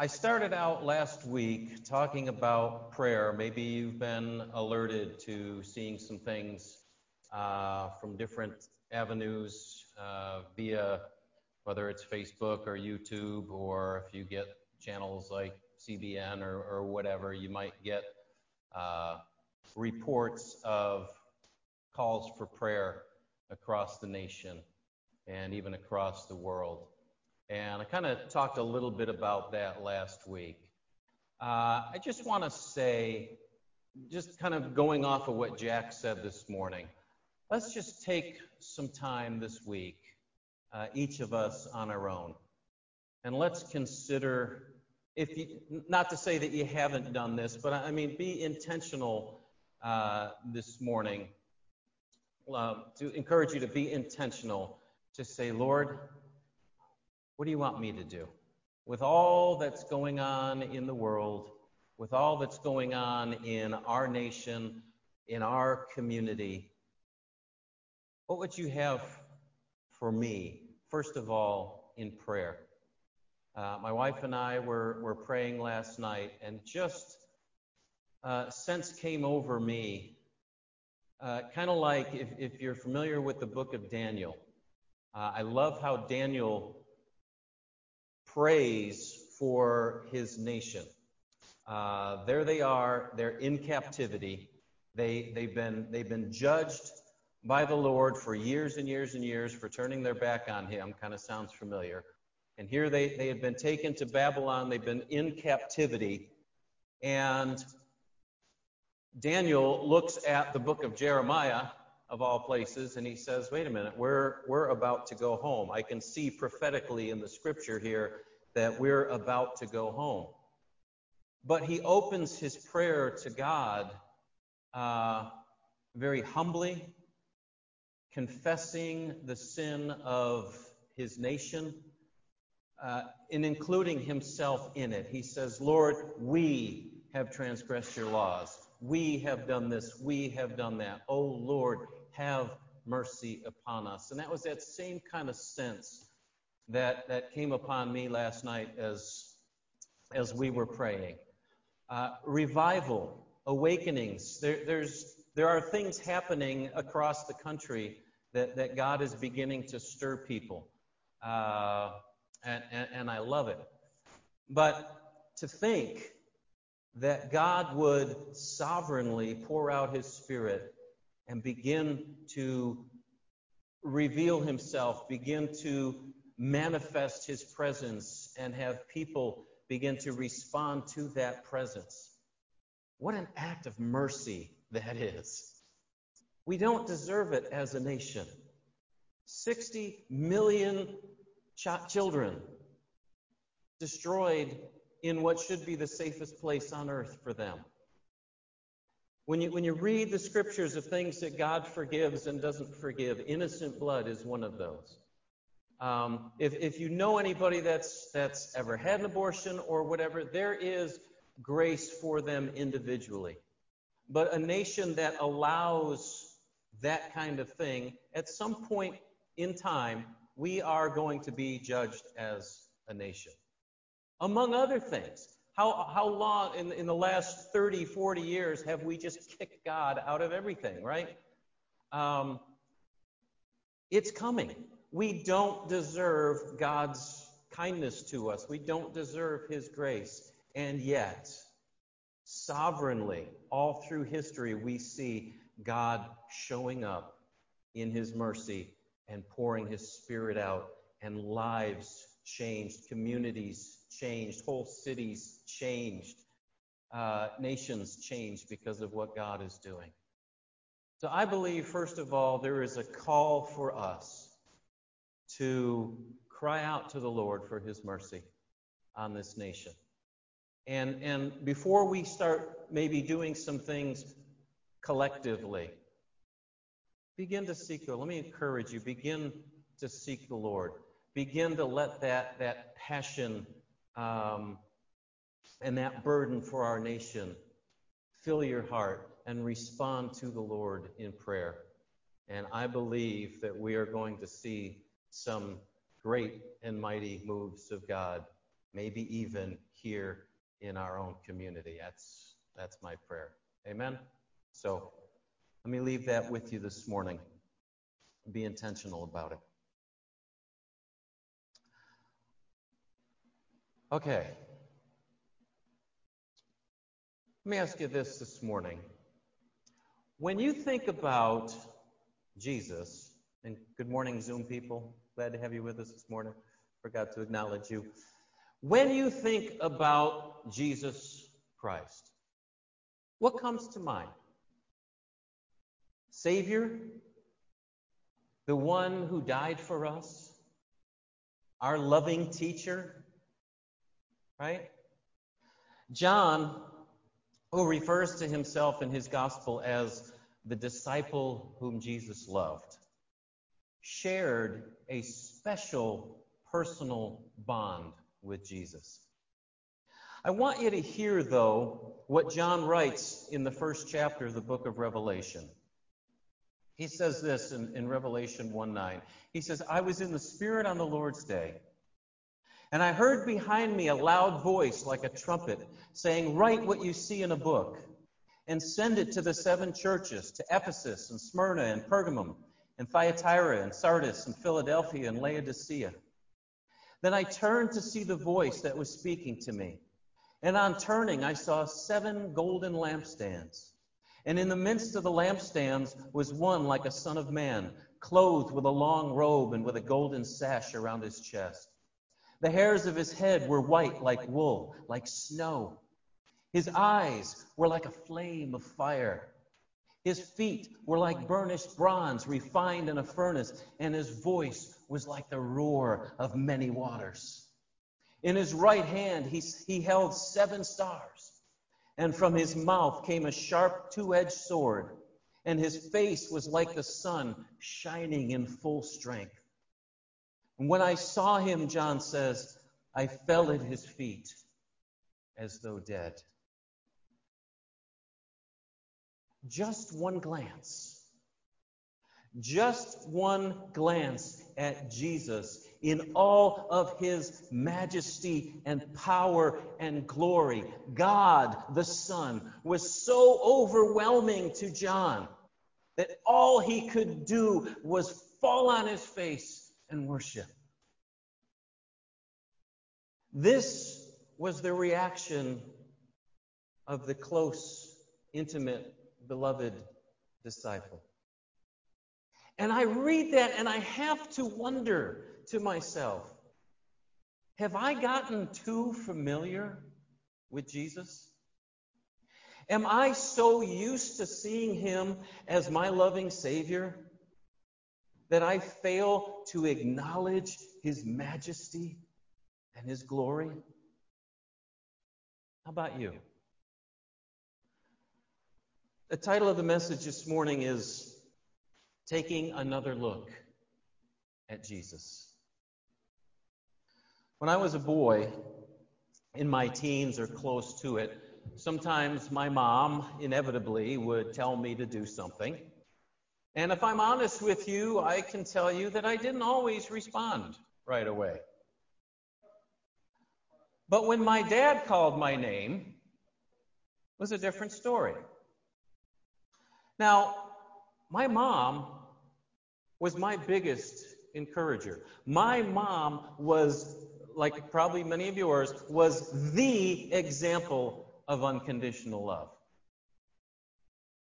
I started out last week talking about prayer. Maybe you've been alerted to seeing some things uh, from different avenues uh, via whether it's Facebook or YouTube, or if you get channels like CBN or, or whatever, you might get uh, reports of calls for prayer across the nation and even across the world. And I kind of talked a little bit about that last week. Uh, I just want to say, just kind of going off of what Jack said this morning, let's just take some time this week, uh, each of us on our own, and let's consider if you, not to say that you haven't done this, but I mean, be intentional uh, this morning uh, to encourage you to be intentional to say, Lord, what do you want me to do? With all that's going on in the world, with all that's going on in our nation, in our community, what would you have for me, first of all, in prayer? Uh, my wife and I were, were praying last night, and just uh, sense came over me, uh, kind of like if, if you're familiar with the book of Daniel. Uh, I love how Daniel prays for his nation. Uh, there they are, they're in captivity. They, they've, been, they've been judged by the Lord for years and years and years for turning their back on him. Kind of sounds familiar. And here they, they had been taken to Babylon, they've been in captivity. And Daniel looks at the book of Jeremiah, of all places, and he says, Wait a minute, we're, we're about to go home. I can see prophetically in the scripture here that we're about to go home. But he opens his prayer to God uh, very humbly, confessing the sin of his nation uh, and including himself in it. He says, Lord, we have transgressed your laws. We have done this. We have done that. Oh, Lord, have mercy upon us. And that was that same kind of sense that, that came upon me last night as, as we were praying. Uh, revival, awakenings. There, there's, there are things happening across the country that, that God is beginning to stir people. Uh, and, and, and I love it. But to think that God would sovereignly pour out his spirit and begin to reveal himself, begin to manifest his presence, and have people begin to respond to that presence. What an act of mercy that is. We don't deserve it as a nation. 60 million ch- children destroyed in what should be the safest place on earth for them. When you, when you read the scriptures of things that God forgives and doesn't forgive, innocent blood is one of those. Um, if, if you know anybody that's, that's ever had an abortion or whatever, there is grace for them individually. But a nation that allows that kind of thing, at some point in time, we are going to be judged as a nation. Among other things, how, how long in, in the last 30, 40 years have we just kicked God out of everything, right? Um, it's coming. We don't deserve God's kindness to us. We don't deserve His grace. And yet, sovereignly, all through history, we see God showing up in His mercy and pouring his spirit out, and lives changed, communities changed, whole cities changed, uh, nations changed because of what God is doing. So I believe, first of all, there is a call for us to cry out to the Lord for his mercy on this nation. And, and before we start maybe doing some things collectively, Begin to seek the Lord. Let me encourage you. Begin to seek the Lord. Begin to let that, that passion um, and that burden for our nation fill your heart and respond to the Lord in prayer. And I believe that we are going to see some great and mighty moves of God maybe even here in our own community. That's, that's my prayer. Amen? So let me leave that with you this morning. Be intentional about it. Okay. Let me ask you this this morning. When you think about Jesus, and good morning, Zoom people. Glad to have you with us this morning. Forgot to acknowledge you. When you think about Jesus Christ, what comes to mind? Savior, the one who died for us, our loving teacher, right? John, who refers to himself in his gospel as the disciple whom Jesus loved, shared a special personal bond with Jesus. I want you to hear, though, what John writes in the first chapter of the book of Revelation. He says this in, in Revelation 1 9. He says, I was in the Spirit on the Lord's day, and I heard behind me a loud voice like a trumpet saying, Write what you see in a book and send it to the seven churches to Ephesus and Smyrna and Pergamum and Thyatira and Sardis and Philadelphia and Laodicea. Then I turned to see the voice that was speaking to me. And on turning, I saw seven golden lampstands. And in the midst of the lampstands was one like a son of man, clothed with a long robe and with a golden sash around his chest. The hairs of his head were white like wool, like snow. His eyes were like a flame of fire. His feet were like burnished bronze refined in a furnace, and his voice was like the roar of many waters. In his right hand, he, he held seven stars, and from his mouth came a sharp two edged sword, and his face was like the sun shining in full strength. And when I saw him, John says, I fell at his feet as though dead. Just one glance, just one glance at Jesus in all of his majesty and power and glory. God the Son was so overwhelming to John that all he could do was fall on his face and worship. This was the reaction of the close, intimate, beloved disciple. And I read that and I have to wonder to myself have I gotten too familiar with Jesus? Am I so used to seeing him as my loving Savior that I fail to acknowledge his majesty and his glory? How about you? The title of the message this morning is Taking Another Look at Jesus. When I was a boy, in my teens or close to it, sometimes my mom inevitably would tell me to do something. And if I'm honest with you, I can tell you that I didn't always respond right away. But when my dad called my name, it was a different story. Now, my mom was my biggest encourager. My mom was, like probably many of yours, was the example of unconditional love.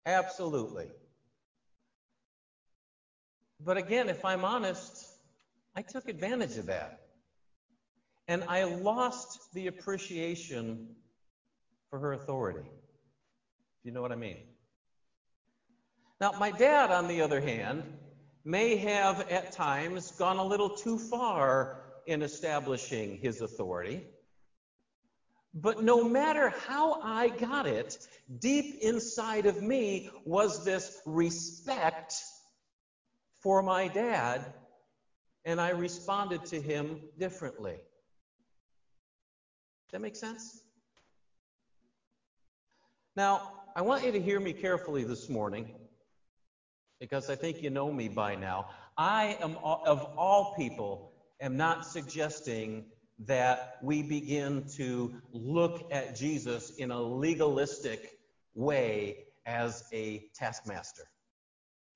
Absolutely. But again, if I'm honest, I took advantage of that. And I lost the appreciation for her authority. Do you know what I mean? Now, my dad, on the other hand, may have at times gone a little too far in establishing his authority. But no matter how I got it, deep inside of me was this respect for my dad, and I responded to him differently. Does that make sense? Now, I want you to hear me carefully this morning because I think you know me by now. I am, of all people, am not suggesting that we begin to look at Jesus in a legalistic way as a taskmaster.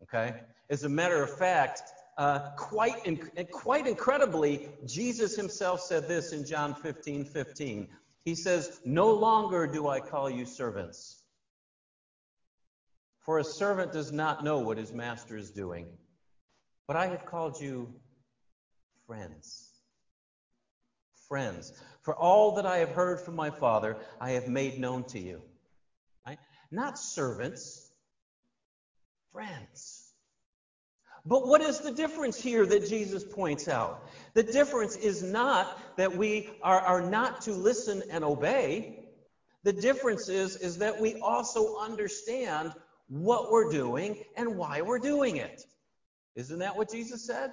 Okay? As a matter of fact, uh, quite, inc- quite incredibly, Jesus himself said this in John 15 15. He says, No longer do I call you servants, for a servant does not know what his master is doing, but I have called you friends. Friends. For all that I have heard from my Father, I have made known to you. Right? Not servants, friends. But what is the difference here that Jesus points out? The difference is not that we are, are not to listen and obey. The difference is, is that we also understand what we're doing and why we're doing it. Isn't that what Jesus said?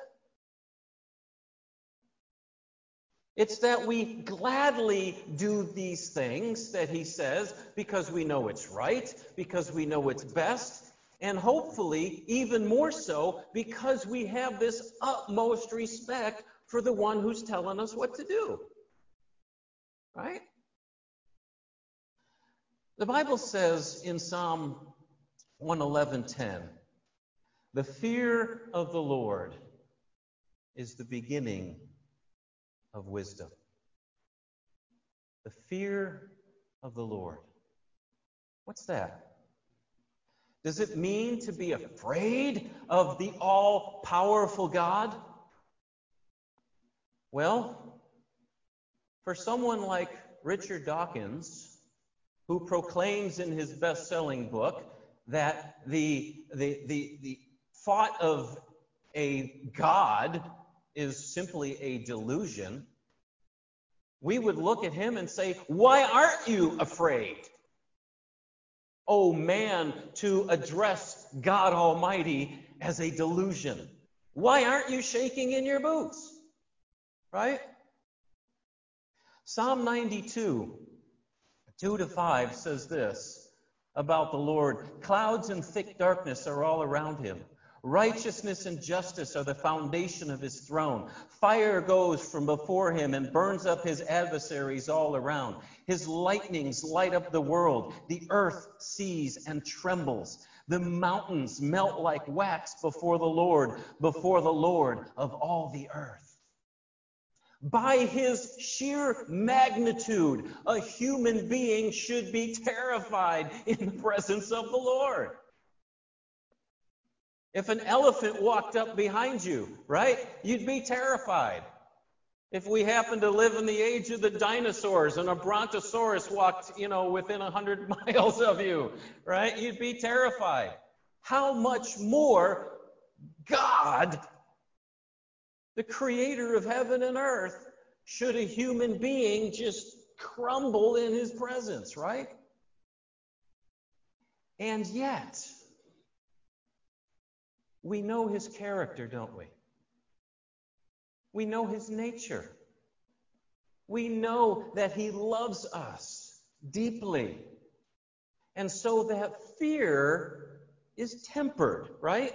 It's that we gladly do these things that he says because we know it's right, because we know it's best, and hopefully even more so because we have this utmost respect for the one who's telling us what to do. Right? The Bible says in Psalm 111:10, "The fear of the Lord is the beginning of wisdom." The fear of the Lord. What's that? Does it mean to be afraid of the all powerful God? Well, for someone like Richard Dawkins, who proclaims in his best selling book that the, the, the, the thought of a God is simply a delusion, we would look at him and say, Why aren't you afraid? Oh man, to address God Almighty as a delusion. Why aren't you shaking in your boots? Right? Psalm 92, 2 to 5 says this about the Lord Clouds and thick darkness are all around him. Righteousness and justice are the foundation of his throne. Fire goes from before him and burns up his adversaries all around. His lightnings light up the world. The earth sees and trembles. The mountains melt like wax before the Lord, before the Lord of all the earth. By his sheer magnitude, a human being should be terrified in the presence of the Lord. If an elephant walked up behind you, right, you'd be terrified. If we happen to live in the age of the dinosaurs and a brontosaurus walked, you know, within a hundred miles of you, right, you'd be terrified. How much more God, the creator of heaven and earth, should a human being just crumble in his presence, right? And yet, we know his character, don't we? We know his nature. We know that he loves us deeply. And so that fear is tempered, right?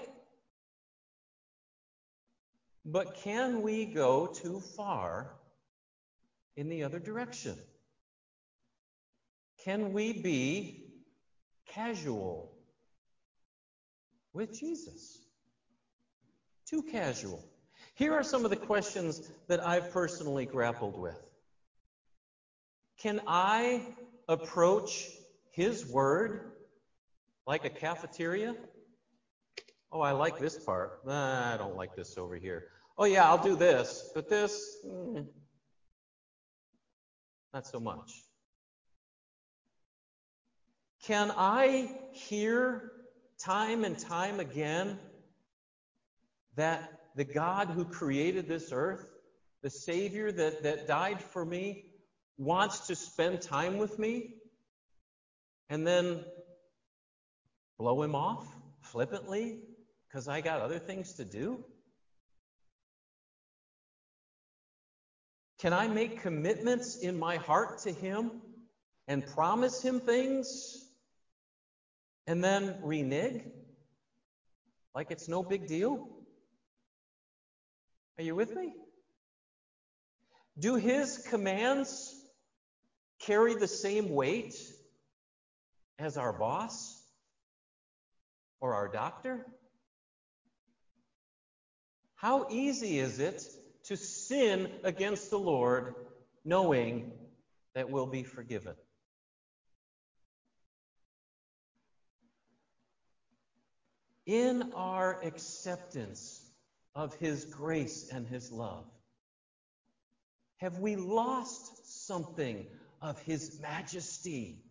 But can we go too far in the other direction? Can we be casual with Jesus? too casual. Here are some of the questions that I've personally grappled with. Can I approach His Word like a cafeteria? Oh, I like this part. I don't like this over here. Oh, yeah, I'll do this, but this, mm, not so much. Can I hear time and time again that the God who created this earth, the Savior that, that died for me, wants to spend time with me and then blow him off flippantly because I got other things to do? Can I make commitments in my heart to Him and promise Him things and then renege like it's no big deal? Are you with me? Do his commands carry the same weight as our boss or our doctor? How easy is it to sin against the Lord knowing that we'll be forgiven? In our acceptance of His grace and His love, have we lost something of His majesty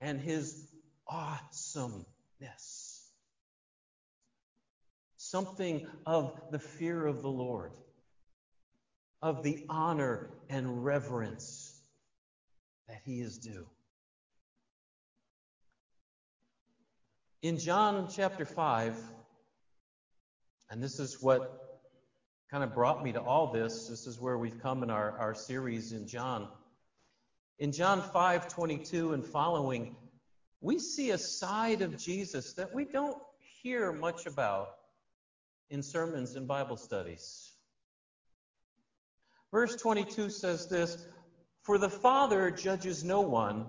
and His awesomeness? something of the fear of the Lord, of the honor and reverence that he is due. In John chapter 5, and this is what kind of brought me to all this, this is where we've come in our, our series in John. In John 5 22 and following, we see a side of Jesus that we don't hear much about in sermons and Bible studies. Verse 22 says this For the Father judges no one,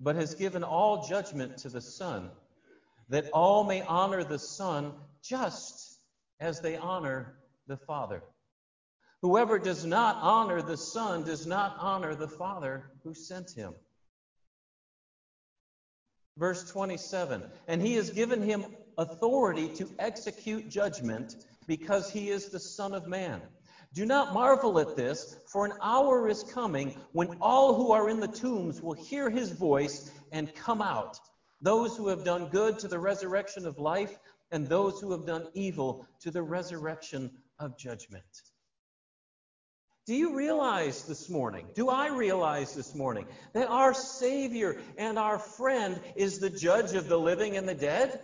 but has given all judgment to the Son, that all may honor the Son just as they honor the Father. Whoever does not honor the Son does not honor the Father who sent him. Verse 27 And he has given him authority to execute judgment because he is the Son of Man. Do not marvel at this, for an hour is coming when all who are in the tombs will hear his voice and come out. Those who have done good to the resurrection of life, and those who have done evil to the resurrection of judgment. Do you realize this morning, do I realize this morning, that our Savior and our friend is the judge of the living and the dead?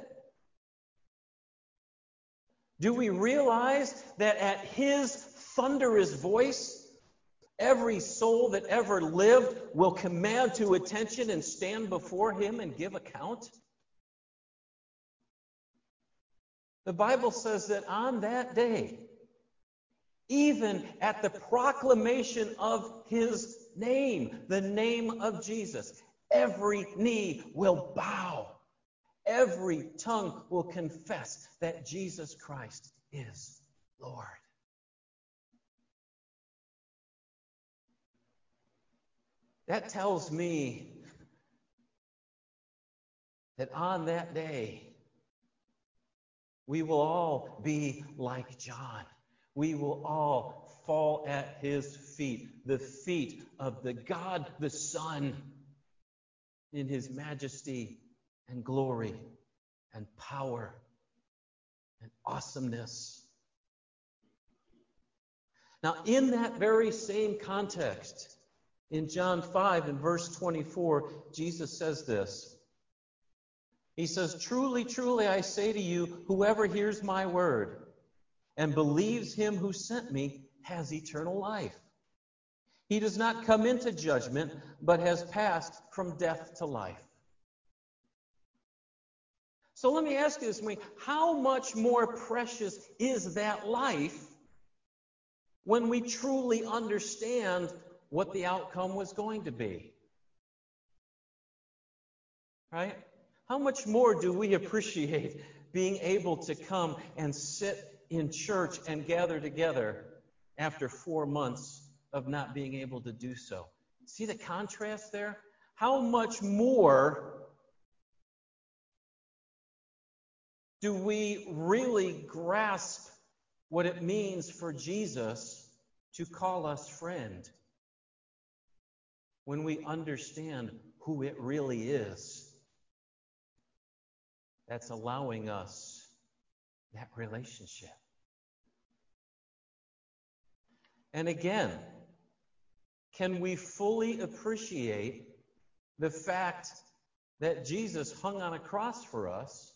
Do we realize that at his thunderous voice, every soul that ever lived will command to attention and stand before him and give account? The Bible says that on that day, even at the proclamation of his name, the name of Jesus, every knee will bow every tongue will confess that Jesus Christ is Lord. That tells me that on that day, we will all be like John. We will all fall at his feet, the feet of the God the Son in his majesty and glory and power and awesomeness. Now, in that very same context, in John 5 and verse 24, Jesus says this. He says, Truly, truly, I say to you, whoever hears my word and believes him who sent me has eternal life. He does not come into judgment, but has passed from death to life. So let me ask you this morning how much more precious is that life when we truly understand what the outcome was going to be? Right? How much more do we appreciate being able to come and sit in church and gather together after four months of not being able to do so? See the contrast there? How much more do we really grasp what it means for Jesus to call us friend when we understand who it really is that's allowing us that relationship? And again, can we fully appreciate the fact that Jesus hung on a cross for us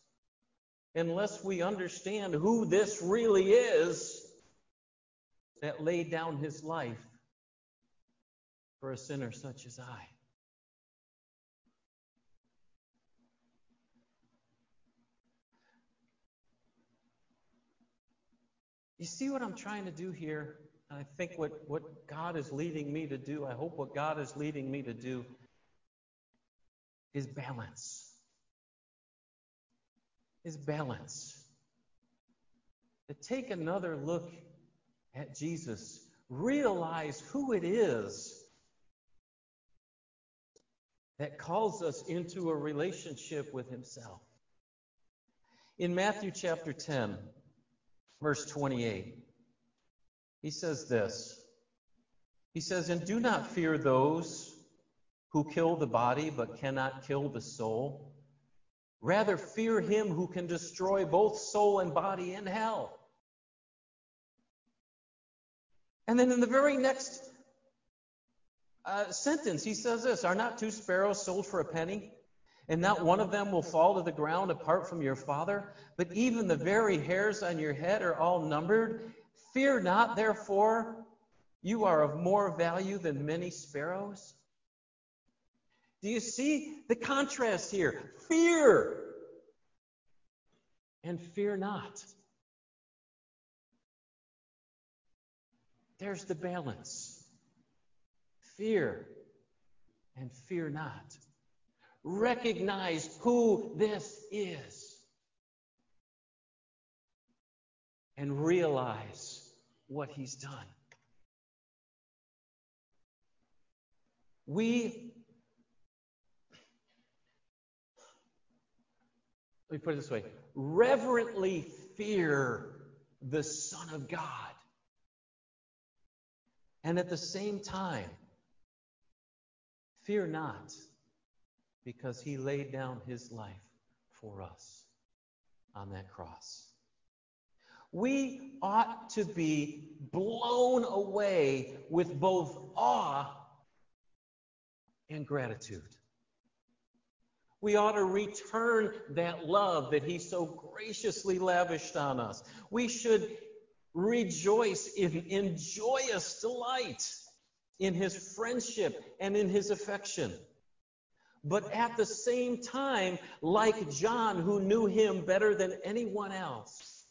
unless we understand who this really is that laid down his life for a sinner such as I. You see what I'm trying to do here? And I think what, what God is leading me to do, I hope what God is leading me to do is balance. Is balance. To take another look at Jesus, realize who it is that calls us into a relationship with Himself. In Matthew chapter 10, verse 28, he says this. He says, And do not fear those who kill the body but cannot kill the soul. Rather, fear him who can destroy both soul and body in hell. And then in the very next uh, sentence, he says this Are not two sparrows sold for a penny? And not one of them will fall to the ground apart from your Father? But even the very hairs on your head are all numbered. Fear not, therefore, you are of more value than many sparrows. Do you see the contrast here? Fear and fear not. There's the balance. Fear and fear not. Recognize who this is. And realize what he's done. We, let me put it this way reverently fear the Son of God. And at the same time, fear not, because he laid down his life for us on that cross. We ought to be blown away with both awe and gratitude. We ought to return that love that He so graciously lavished on us. We should rejoice in, in joyous delight in His friendship and in His affection. But at the same time, like John, who knew Him better than anyone else,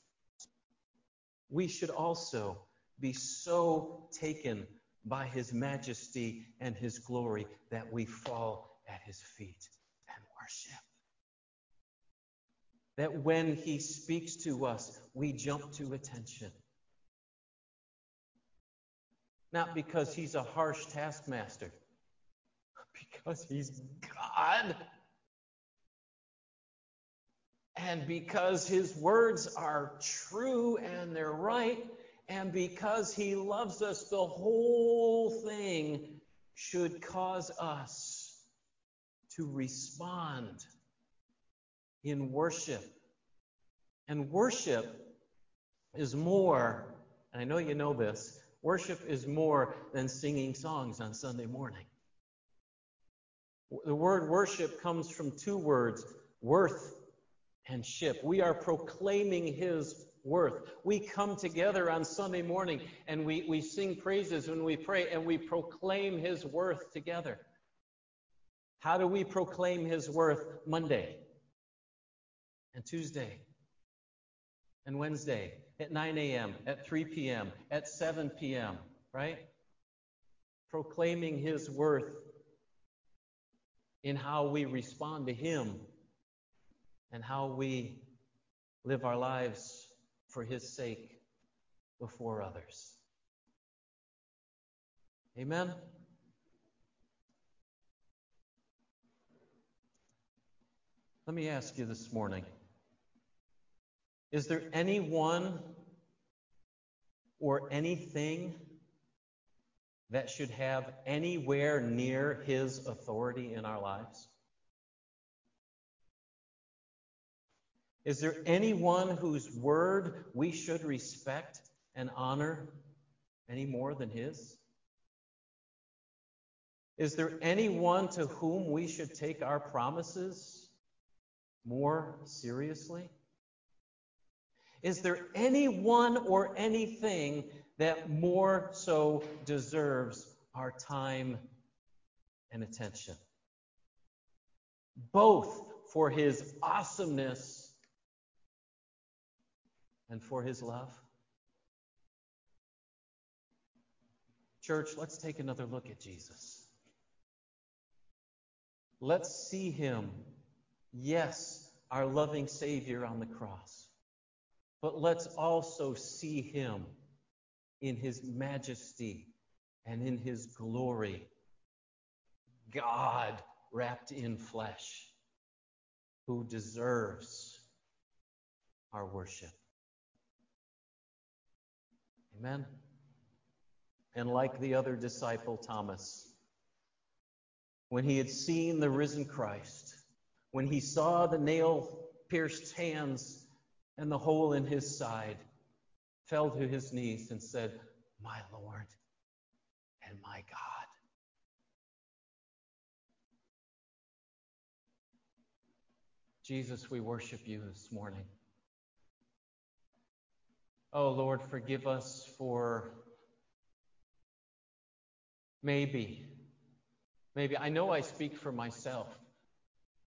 we should also be so taken by His majesty and His glory that we fall at His feet and worship. That when He speaks to us, we jump to attention. Not because He's a harsh taskmaster, because He's God. And because His words are true and they're right, and because He loves us, the whole thing should cause us to respond in worship. And worship is more, and I know you know this, worship is more than singing songs on Sunday morning. The word worship comes from two words worth and ship. We are proclaiming His worth. We come together on Sunday morning and we, we sing praises when we pray and we proclaim His worth together. How do we proclaim His worth? Monday and Tuesday and Wednesday at 9 a.m., at 3 p.m., at 7 p.m., right? Proclaiming His worth in how we respond to Him and how we live our lives for His sake before others. Amen? Let me ask you this morning Is there anyone or anything that should have anywhere near His authority in our lives? Is there anyone whose word we should respect and honor any more than His? Is there anyone to whom we should take our promises more seriously? Is there anyone or anything that more so deserves our time and attention? Both for his awesomeness and for his love? Church, let's take another look at Jesus. Let's see him, yes, our loving Savior on the cross, but let's also see him in his majesty and in his glory. God wrapped in flesh, who deserves our worship. Amen. And like the other disciple, Thomas, when he had seen the risen Christ, when he saw the nail pierced hands and the hole in his side, fell to his knees and said, My Lord and my God. Jesus, we worship you this morning. Oh Lord, forgive us for maybe, maybe, I know I speak for myself.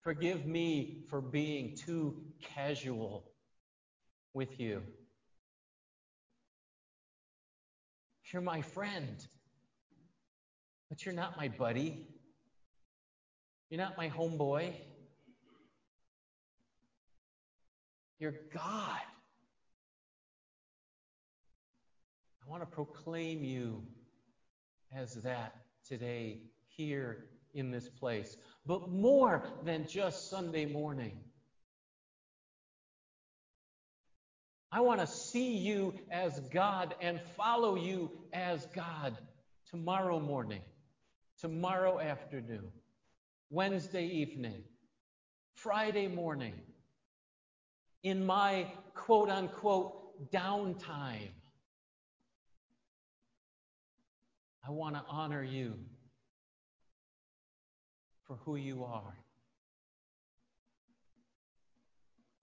Forgive me for being too casual with you. You're my friend, but you're not my buddy. You're not my homeboy. You're God. I want to proclaim you as that today here in this place. But more than just Sunday morning. I want to see you as God and follow you as God tomorrow morning, tomorrow afternoon, Wednesday evening, Friday morning, in my quote unquote downtime. I want to honor you for who you are.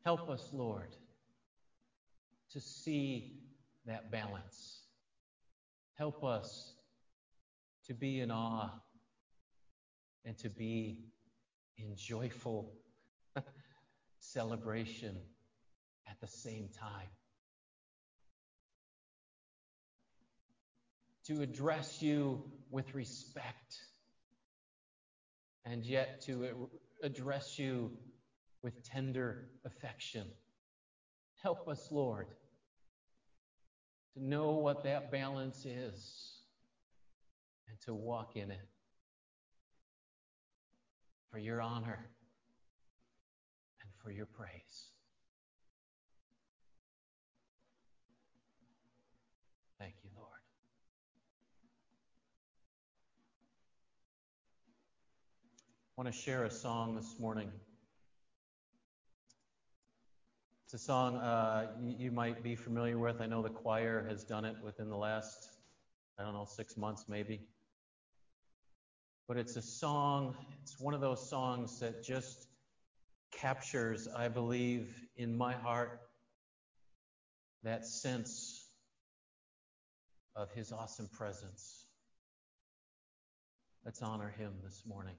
Help us, Lord, to see that balance. Help us to be in awe and to be in joyful celebration at the same time. to address you with respect and yet to address you with tender affection. Help us, Lord, to know what that balance is and to walk in it for your honor and for your praise. Thank you, Lord. I want to share a song this morning. It's a song uh, you, you, might be familiar with. I know the choir has done it within the last, I don't know, six months maybe. But it's a song, it's one of those songs that just captures, I believe, in my heart, that sense of His awesome presence. Let's honor Him this morning.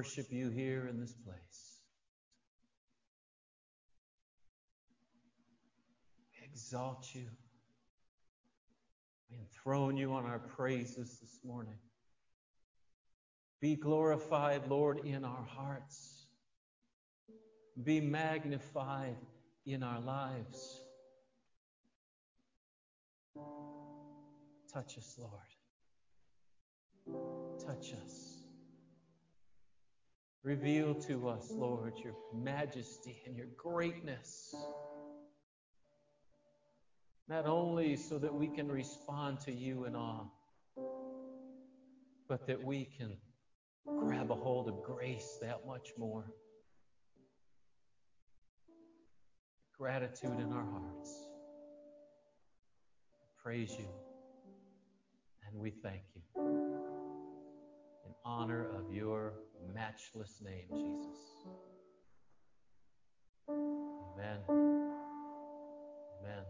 Worship you here in this place. We exalt you. We enthrone you on our praises this morning. Be glorified, Lord, in our hearts. Be magnified in our lives. Touch us, Lord. Touch us. Reveal to us, Lord, your majesty and your greatness. Not only so that we can respond to you in awe, but that we can grab a hold of grace that much more. Gratitude in our hearts. Praise you. And we thank you. In honor of your matchless name, Jesus. Amen. Amen.